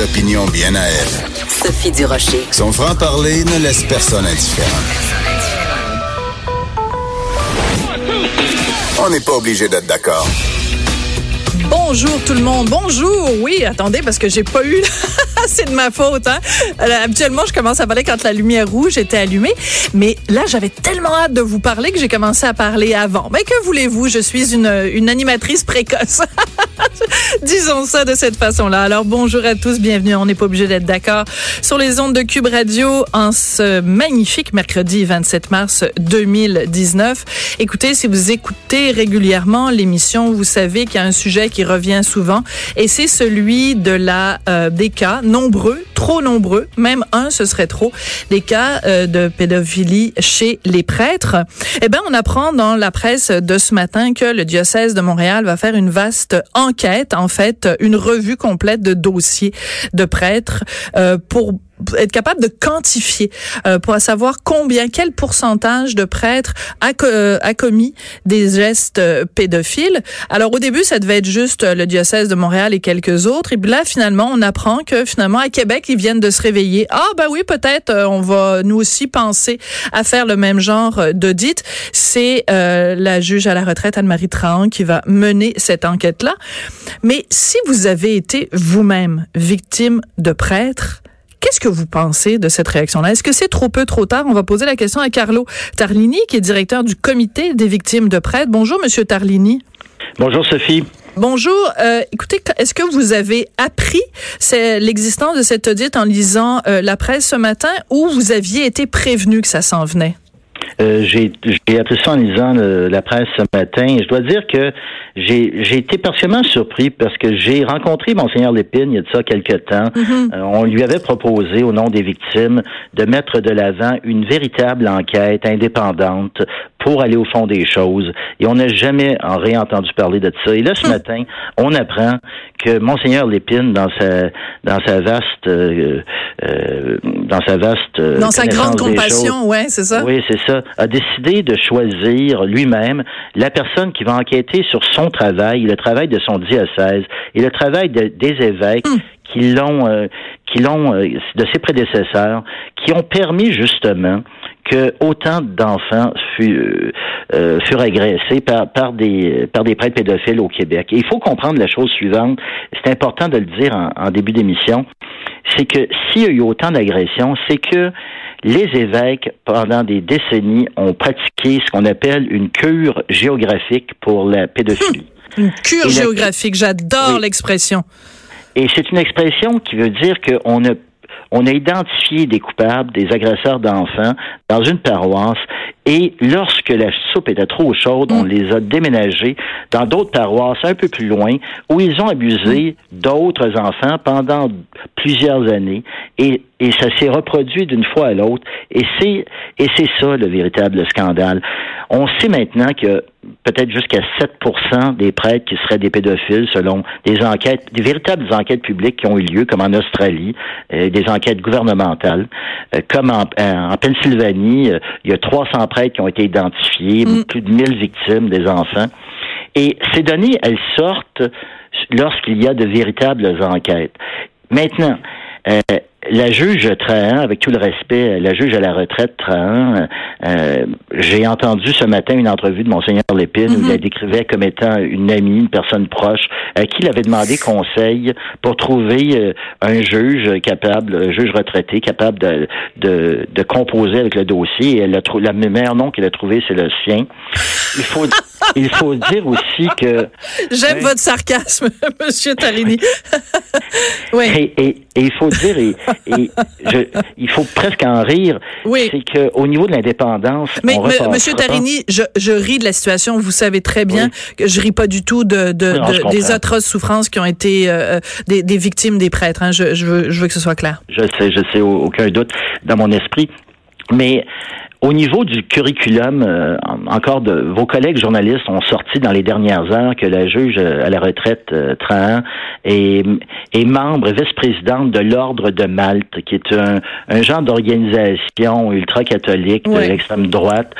opinions bien à elle. Sophie Durocher. Son franc-parler ne laisse personne indifférent. On n'est pas obligé d'être d'accord. Bonjour tout le monde. Bonjour. Oui, attendez, parce que j'ai pas eu. C'est de ma faute. Hein? Euh, habituellement, je commence à parler quand la lumière rouge était allumée. Mais là, j'avais tellement hâte de vous parler que j'ai commencé à parler avant. Mais que voulez-vous? Je suis une, animatrice précoce. Disons ça de cette façon-là. Alors, bonjour à tous. Bienvenue. On n'est pas obligé d'être d'accord sur les ondes de Cube Radio en ce magnifique mercredi 27 mars 2019. Écoutez, si vous écoutez régulièrement l'émission, vous savez qu'il y a un sujet qui revient souvent et c'est celui de la euh, nombreux, trop nombreux, même un ce serait trop, des cas euh, de pédophilie chez les prêtres. Eh ben on apprend dans la presse de ce matin que le diocèse de Montréal va faire une vaste enquête, en fait, une revue complète de dossiers de prêtres euh, pour être capable de quantifier euh, pour savoir combien, quel pourcentage de prêtres a, euh, a commis des gestes euh, pédophiles. Alors au début, ça devait être juste le diocèse de Montréal et quelques autres. Et puis là, finalement, on apprend que finalement à Québec, ils viennent de se réveiller. Ah ben oui, peut-être on va nous aussi penser à faire le même genre d'audit. C'est la juge à la retraite Anne-Marie Trahan qui va mener cette enquête-là. Mais si vous avez été vous-même victime de prêtres, Qu'est-ce que vous pensez de cette réaction-là? Est-ce que c'est trop peu, trop tard? On va poser la question à Carlo Tarlini, qui est directeur du comité des victimes de prêtres. Bonjour, Monsieur Tarlini. Bonjour, Sophie. Bonjour. Euh, écoutez, est-ce que vous avez appris l'existence de cet audit en lisant euh, la presse ce matin ou vous aviez été prévenu que ça s'en venait? Euh, j'ai appris ça en lisant la presse ce matin. je dois dire que j'ai été particulièrement surpris parce que j'ai rencontré Monseigneur Lépine il y a de ça quelques temps. Mm-hmm. Euh, on lui avait proposé, au nom des victimes, de mettre de l'avant une véritable enquête indépendante pour aller au fond des choses. Et on n'a jamais en réentendu parler de ça. Et là, ce hum. matin, on apprend que Monseigneur Lépine, dans sa dans sa vaste euh, euh dans sa vaste dans sa grande compassion, ouais, c'est ça. Oui, c'est ça, a décidé de choisir lui-même la personne qui va enquêter sur son travail, le travail de son diocèse et le travail des évêques. Hum. qui l'ont euh, qui l'ont euh, de ses prédécesseurs qui ont permis justement que autant d'enfants furent, euh, furent agressés par, par, des, par des prêtres pédophiles au Québec. Et il faut comprendre la chose suivante, c'est important de le dire en, début d'émission, c'est que s'il y a eu autant d'agressions, c'est que les évêques, pendant des décennies, ont pratiqué ce qu'on appelle une cure géographique pour la pédophilie. Une cure géographique, j'adore l'expression. Et c'est une expression qui veut dire qu'on a on a identifié des coupables, des agresseurs d'enfants dans une paroisse et lorsque la soupe était trop chaude, on mm. les a déménagés dans d'autres paroisses un peu plus loin où ils ont abusé mm. d'autres enfants pendant plusieurs années et, et ça s'est reproduit d'une fois à l'autre et c'est et c'est ça le véritable scandale. On sait maintenant que peut-être jusqu'à 7% des prêtres qui seraient des pédophiles selon des enquêtes, des véritables enquêtes publiques qui ont eu lieu, comme en Australie, euh, des enquêtes gouvernementales, euh, comme en, en Pennsylvanie, euh, il y a 300 prêtres qui ont été identifiés, mm. plus de 1000 victimes des enfants. Et ces données, elles sortent lorsqu'il y a de véritables enquêtes. Maintenant, euh, la juge Trahan, avec tout le respect, la juge à la retraite Trahan, euh, j'ai entendu ce matin une entrevue de Monseigneur Lépine où il la mhm. décrivait comme étant une amie, une personne proche, à qui il avait demandé conseil pour trouver euh, un juge capable, un juge retraité capable de, de, de composer avec le dossier. Et elle a trouvé, la meilleur nom qu'elle a trouvé, c'est le sien. Il faut, il faut dire aussi que... J'aime votre sarcasme, Monsieur Tarini. oui. Et, et, il faut dire, et, et je, il faut presque en rire, oui. c'est qu'au niveau de l'indépendance... Mais, Monsieur Tarini, je, je, ris de la situation. Vous savez très bien que je ris pas du tout de, de, des atroces souffrances qui ont été euh, des, des, victimes des prêtres. Hein. Je, je, veux, je veux que ce soit clair. Je sais, je sais, aucun doute dans mon esprit. Mais au niveau du curriculum, euh, encore de vos collègues journalistes ont sorti dans les dernières heures que la juge à la retraite euh, Trahan est, est membre vice-présidente de l'Ordre de Malte, qui est un, un genre d'organisation ultra-catholique de l'extrême droite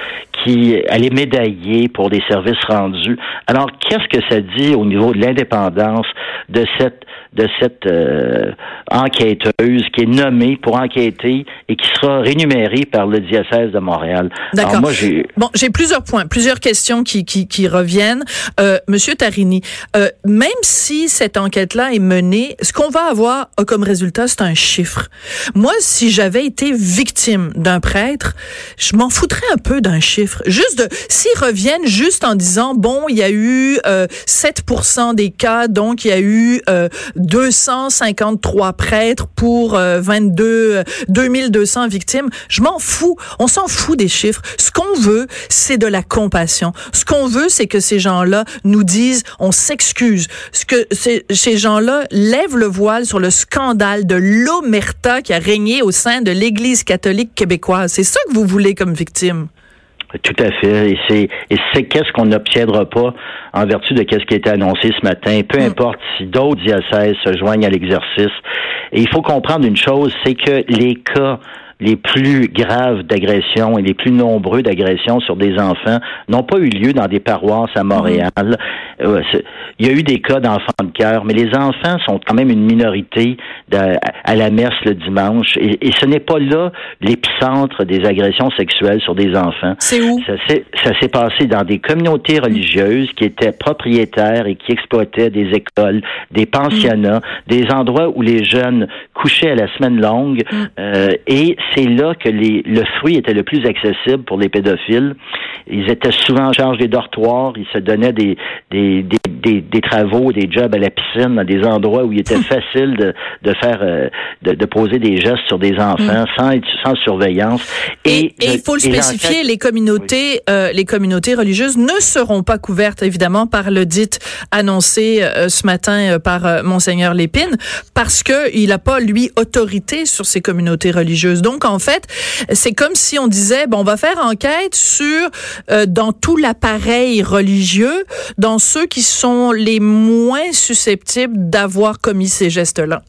qui elle est médaillée pour des services rendus. Alors, qu'est-ce que ça dit au niveau de l'indépendance de cette de cette euh, enquêteuse qui est nommée pour enquêter et qui sera rémunérée par le diocèse de Montréal. D'accord. Moi, j'ai bon, j'ai plusieurs points, plusieurs questions qui qui, qui reviennent. Euh, Monsieur Tarini, euh, même si cette enquête-là est menée, ce qu'on va avoir comme résultat, c'est un chiffre. Moi, si j'avais été victime d'un prêtre, je m'en foutrais un peu d'un chiffre. Juste de s'ils reviennent juste en disant bon, il y a eu euh, 7% des cas, donc il y a eu euh, 253 prêtres pour 22 2200 victimes. Je m'en fous. On s'en fout des chiffres. Ce qu'on veut, c'est de la compassion. Ce qu'on veut, c'est que ces gens-là nous disent on s'excuse. Ce que ces, ces gens-là lèvent le voile sur le scandale de l'omerta qui a régné au sein de l'Église catholique québécoise. C'est ça que vous voulez comme victime? Tout à fait. Et c'est, et c'est qu'est-ce qu'on n'obtiendra pas en vertu de qu'est-ce qui a été annoncé ce matin. Peu mm. importe si d'autres diocèses se joignent à l'exercice. Et il faut comprendre une chose, c'est que les cas les plus graves d'agressions et les plus nombreux d'agressions sur des enfants n'ont pas eu lieu dans des paroisses à Montréal. Euh, il y a eu des cas d'enfants de cœur, mais les enfants sont quand même une minorité à la messe le dimanche. Et, ce n'est pas là l'épicentre des agressions sexuelles sur des enfants. C'est où? Ça s'est passé dans des communautés religieuses qui étaient propriétaires et qui exploitaient des écoles, des pensionnats, des endroits où les jeunes couchaient à la semaine longue. Mm. Euh, et c'est là que les, le fruit était le plus accessible pour les pédophiles. Ils étaient souvent en charge des dortoirs, ils se donnaient des, des, des, des, travaux, des jobs à la piscine, dans des endroits où il était facile de, de faire, euh, de, de, poser des gestes sur des enfants mm. sans, sans surveillance. Et, il faut le spécifier, les communautés, euh, les communautés religieuses ne seront pas couvertes évidemment par le dit annoncé euh, ce matin par monseigneur Lépine, parce que il n'a pas lui autorité sur ces communautés religieuses. Donc en fait, c'est comme si on disait, bon, on va faire enquête sur euh, dans tout l'appareil religieux, dans ceux qui sont les moins susceptibles d'avoir commis ces gestes-là.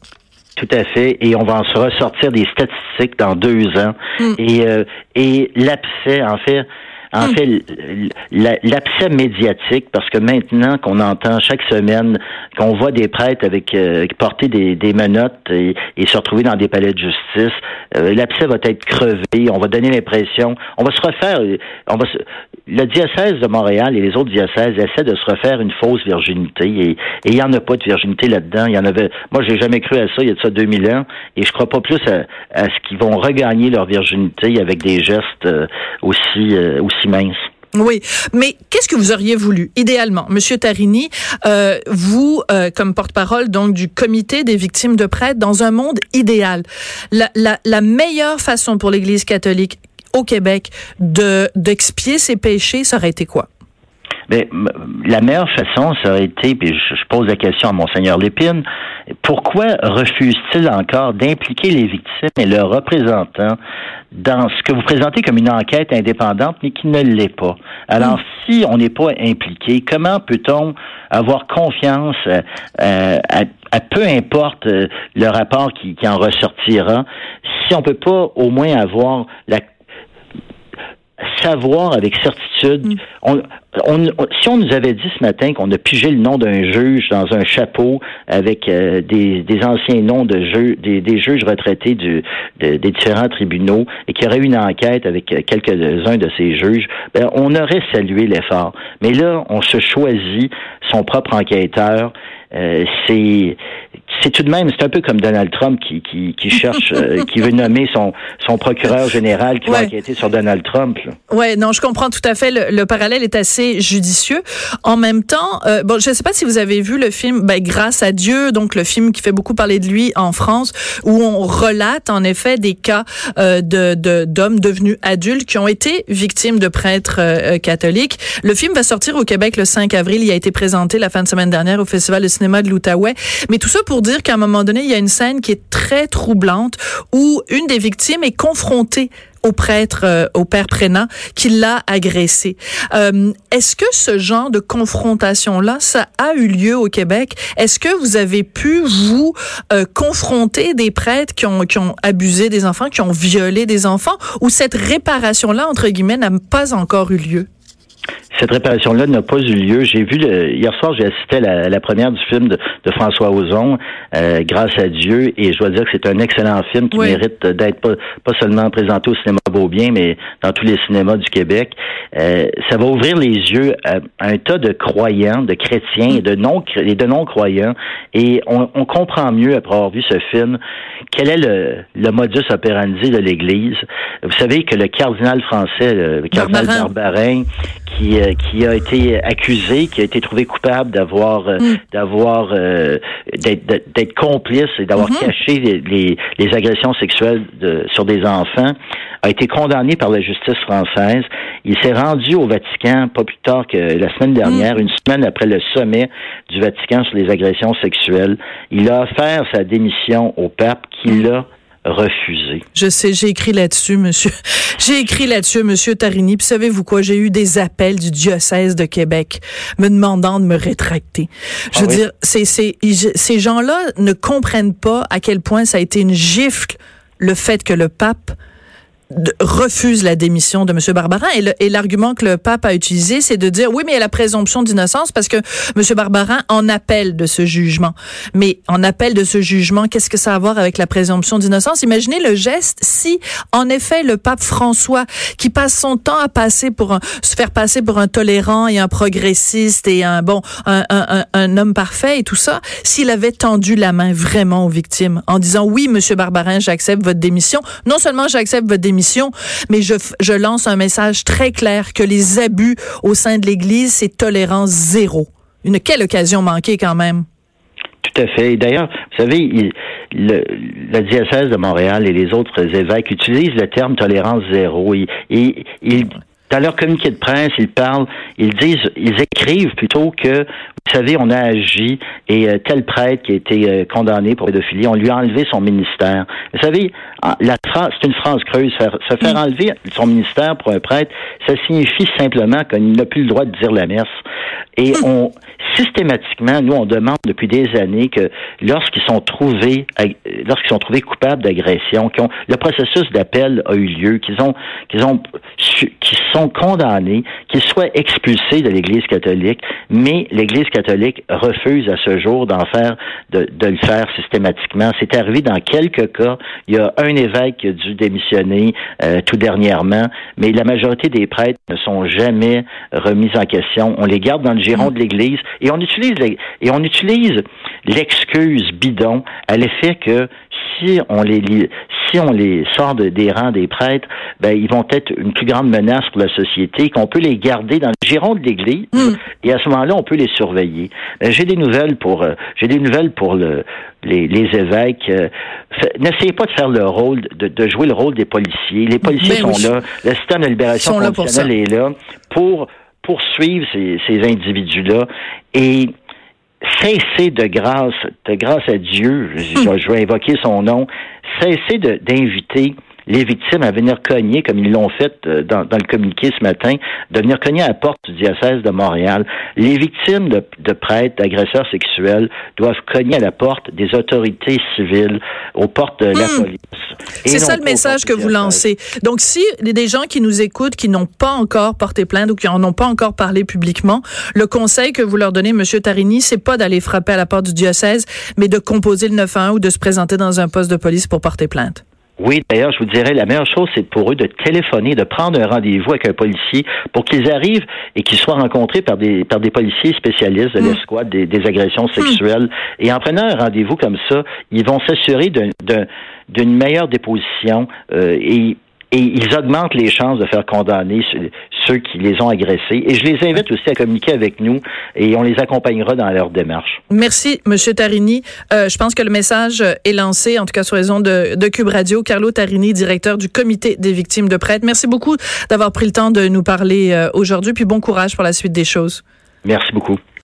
Tout à fait. Et on va en ressortir des statistiques dans deux ans. Hmm. Et, euh, et l'abcès, en fait, en hmm. fait, l'abcès médiatique, parce que maintenant qu'on entend chaque semaine qu'on voit des prêtres avec euh, porter des, des menottes et, se retrouver dans des palais de justice, euh, l'abcès va être crevé. On va donner l'impression, on va se refaire. On va le diocèse de Montréal et les autres diocèses essaient de se refaire une fausse virginité et il n'y en a pas de virginité là-dedans. Il y en avait. Moi, j'ai jamais cru à ça. Il y a de ça 2000 ans et je crois pas plus à, à ce qu'ils vont regagner leur virginité avec des gestes euh, aussi aussi oui, mais qu'est-ce que vous auriez voulu, idéalement, Monsieur Tarini, euh, vous, euh, comme porte-parole donc du comité des victimes de prêtres, dans un monde idéal, la, la, la meilleure façon pour l'Église catholique au Québec de d'expier ses péchés, ça aurait été quoi? Mais la meilleure façon, ça aurait été, puis je, pose la question à Monseigneur Lépine, pourquoi refuse-t-il encore d'impliquer les victimes et leurs représentants dans ce que vous présentez comme une enquête indépendante, mais qui ne l'est pas? Alors, si on n'est pas impliqué, comment peut-on avoir confiance euh, à, peu importe euh, le rapport qui, qui en ressortira, si on peut pas au moins avoir la savoir avec certitude. Mm. On, si on nous avait dit ce matin qu'on a pigé le nom d'un juge dans un chapeau avec euh, des, des, anciens noms de juges, des, des, juges retraités du, des différents tribunaux et qu'il y aurait une enquête avec quelques-uns de ces juges, ben, on aurait salué l'effort. Mais là, on se choisit son propre enquêteur. Euh, c'est c'est tout de même, c'est un peu comme Donald Trump qui, qui, qui cherche, euh, qui veut nommer son, son procureur général qui va enquêter sur Donald Trump. Oui, Ouais, non, je comprends tout à fait. Le, parallèle est assez judicieux. En même temps, euh, bon, je ne sais pas si vous avez vu le film ben, Grâce à Dieu, donc le film qui fait beaucoup parler de lui en France, où on relate en effet des cas euh, de d'hommes devenus adultes qui ont été victimes de prêtres catholiques. Le film va sortir au Québec le 5 avril. Il a été présenté la fin de semaine dernière au Festival de cinéma de l'Outaouais. Mais tout ça pour dire dire qu'à un moment donné, il y a une scène qui est très troublante où une des victimes est confrontée au prêtre, euh, au père prénat, qui l'a agressé. Euh, Est-ce que ce genre de confrontation-là, ça a eu lieu au Québec? Est-ce que vous avez pu, vous, euh, confronter des prêtres qui ont, qui ont abusé des enfants, qui ont violé des enfants, ou cette réparation-là, entre guillemets, n'a pas encore eu lieu? Cette réparation-là n'a pas eu lieu. J'ai vu le, hier soir, j'ai assisté à la, première du film de, François Ozon, euh, Grâce à Dieu, et je dois dire que c'est un excellent film qui mérite d'être pas, pas seulement présenté au cinéma Beaubien, mais dans tous les cinémas du Québec. Euh, ça va ouvrir les yeux à, un tas de croyants, de chrétiens et de non et de non croyants, et on, on, comprend mieux après avoir vu ce film quel est le, le modus operandi de l'Église. Vous savez que le cardinal français, le cardinal Barbarin, qui, euh, qui a été accusé, qui a été trouvé coupable d'avoir euh, mm. d'avoir euh, d'être complice et d'avoir mm-hmm. caché les, les, agressions sexuelles de, sur des enfants, a été condamné par la justice française. Il s'est rendu au Vatican pas plus tard que la semaine dernière, mm. une semaine après le sommet du Vatican sur les agressions sexuelles. Il a offert sa démission au pape qui mm. l'a refusé. Je sais, j'ai écrit là-dessus, monsieur. J'ai écrit là-dessus, monsieur Tarini. Puis savez-vous quoi? J'ai eu des appels du diocèse de Québec me demandant de me rétracter. Je ah veux dire, c'est, c'est, ces gens-là ne comprennent pas à quel point ça a été une gifle le fait que le pape refuse la démission de M. Barbarin. Et l'argument que le pape a utilisé, c'est de dire, oui, mais il y a la présomption d'innocence parce que M. Barbarin en appelle de ce jugement. Mais en appel de ce jugement, qu'est-ce que ça a à voir avec la présomption d'innocence? Imaginez le geste si, en effet, le pape François, qui passe son temps à passer pour un, se faire passer pour un tolérant et un progressiste et un, bon, un, un, un homme parfait et tout ça, s'il avait tendu la main vraiment aux victimes en disant, oui, M. Barbarin, j'accepte votre démission. Non seulement j'accepte votre démission, mais je, lance un message très clair que les abus au sein de l'Église, c'est tolérance zéro. Une quelle occasion manquée quand même. Tout à fait. D'ailleurs, vous savez, la diocèse de Montréal et les autres évêques utilisent le terme tolérance zéro. Et, et, dans leur communiqué de presse, ils parlent, ils disent, ils écrivent plutôt que, vous savez, on a agi et euh, tel prêtre qui a été euh, condamné pour pédophilie, on lui a enlevé son ministère. Vous savez, la c'est une phrase creuse. se faire mm. enlever son ministère pour un prêtre, ça signifie simplement qu'il n'a plus le droit de dire la messe. Et on, systématiquement, nous, on demande depuis des années que lorsqu'ils sont trouvés, lorsqu'ils sont trouvés coupables d'agression, le processus d'appel a eu lieu, qu'ils ont, qu'ils ont, qu'ils sont condamnés, qu'ils soient expulsés de l'Église catholique, mais l'Église catholique refuse à ce jour d'en faire, de, de le faire systématiquement. C'est arrivé dans quelques cas. Il y a un évêque qui a dû démissionner euh, tout dernièrement, mais la majorité des prêtres ne sont jamais remis en question. On les garde dans le giron mm. de l'Église et on utilise et on utilise l'excuse bidon à l'effet que si on les si on les sort des rangs des prêtres, ben ils vont être une plus grande menace pour la société, qu'on peut les garder dans le giron de l'Église hmm. et à ce moment-là on peut les surveiller. Euh, j'ai des nouvelles pour euh, j'ai des nouvelles pour le, les, les évêques. Euh, n'essayez pas de faire le rôle de, de, jouer le rôle des policiers. Les policiers ben sont là, le système de libération conditionnelle est là pour poursuivre ces, ces individus-là et cessez de grâce, de grâce à Dieu, je, je vais invoquer son nom, cessez d'inviter les victimes à venir cogner, comme ils l'ont fait euh, dans, le communiqué ce matin, de venir cogner à la porte du diocèse de Montréal. Les victimes de, prêtres, d'agresseurs sexuels doivent cogner à la porte des autorités civiles, aux portes de la hmm. police. C'est ça le message que vous lancez. Donc, si des gens qui nous écoutent, qui n'ont pas encore porté plainte ou qui en ont pas encore parlé publiquement, le conseil que vous leur donnez, Monsieur Tarini, c'est pas d'aller frapper à la porte du diocèse, mais de composer le 911 ou de se présenter dans un poste de police pour porter plainte. Oui, d'ailleurs, je vous dirais, la meilleure chose, c'est pour eux de téléphoner, de prendre un rendez-vous avec un policier pour qu'ils arrivent et qu'ils soient rencontrés par des, par des policiers spécialistes de mm. l'escouade des, des, agressions mm. sexuelles. Et en prenant un rendez-vous comme ça, ils vont s'assurer d'une meilleure déposition euh, et et ils augmentent les chances de faire condamner ceux qui les ont agressés. Et je les invite aussi à communiquer avec nous et on les accompagnera dans leur démarche. Merci, Monsieur Tarini. Euh, je pense que le message est lancé, en tout cas sur les ondes de, de Cube Radio. Carlo Tarini, directeur du Comité des victimes de prêtres. Merci beaucoup d'avoir pris le temps de nous parler euh, aujourd'hui, puis bon courage pour la suite des choses. Merci beaucoup.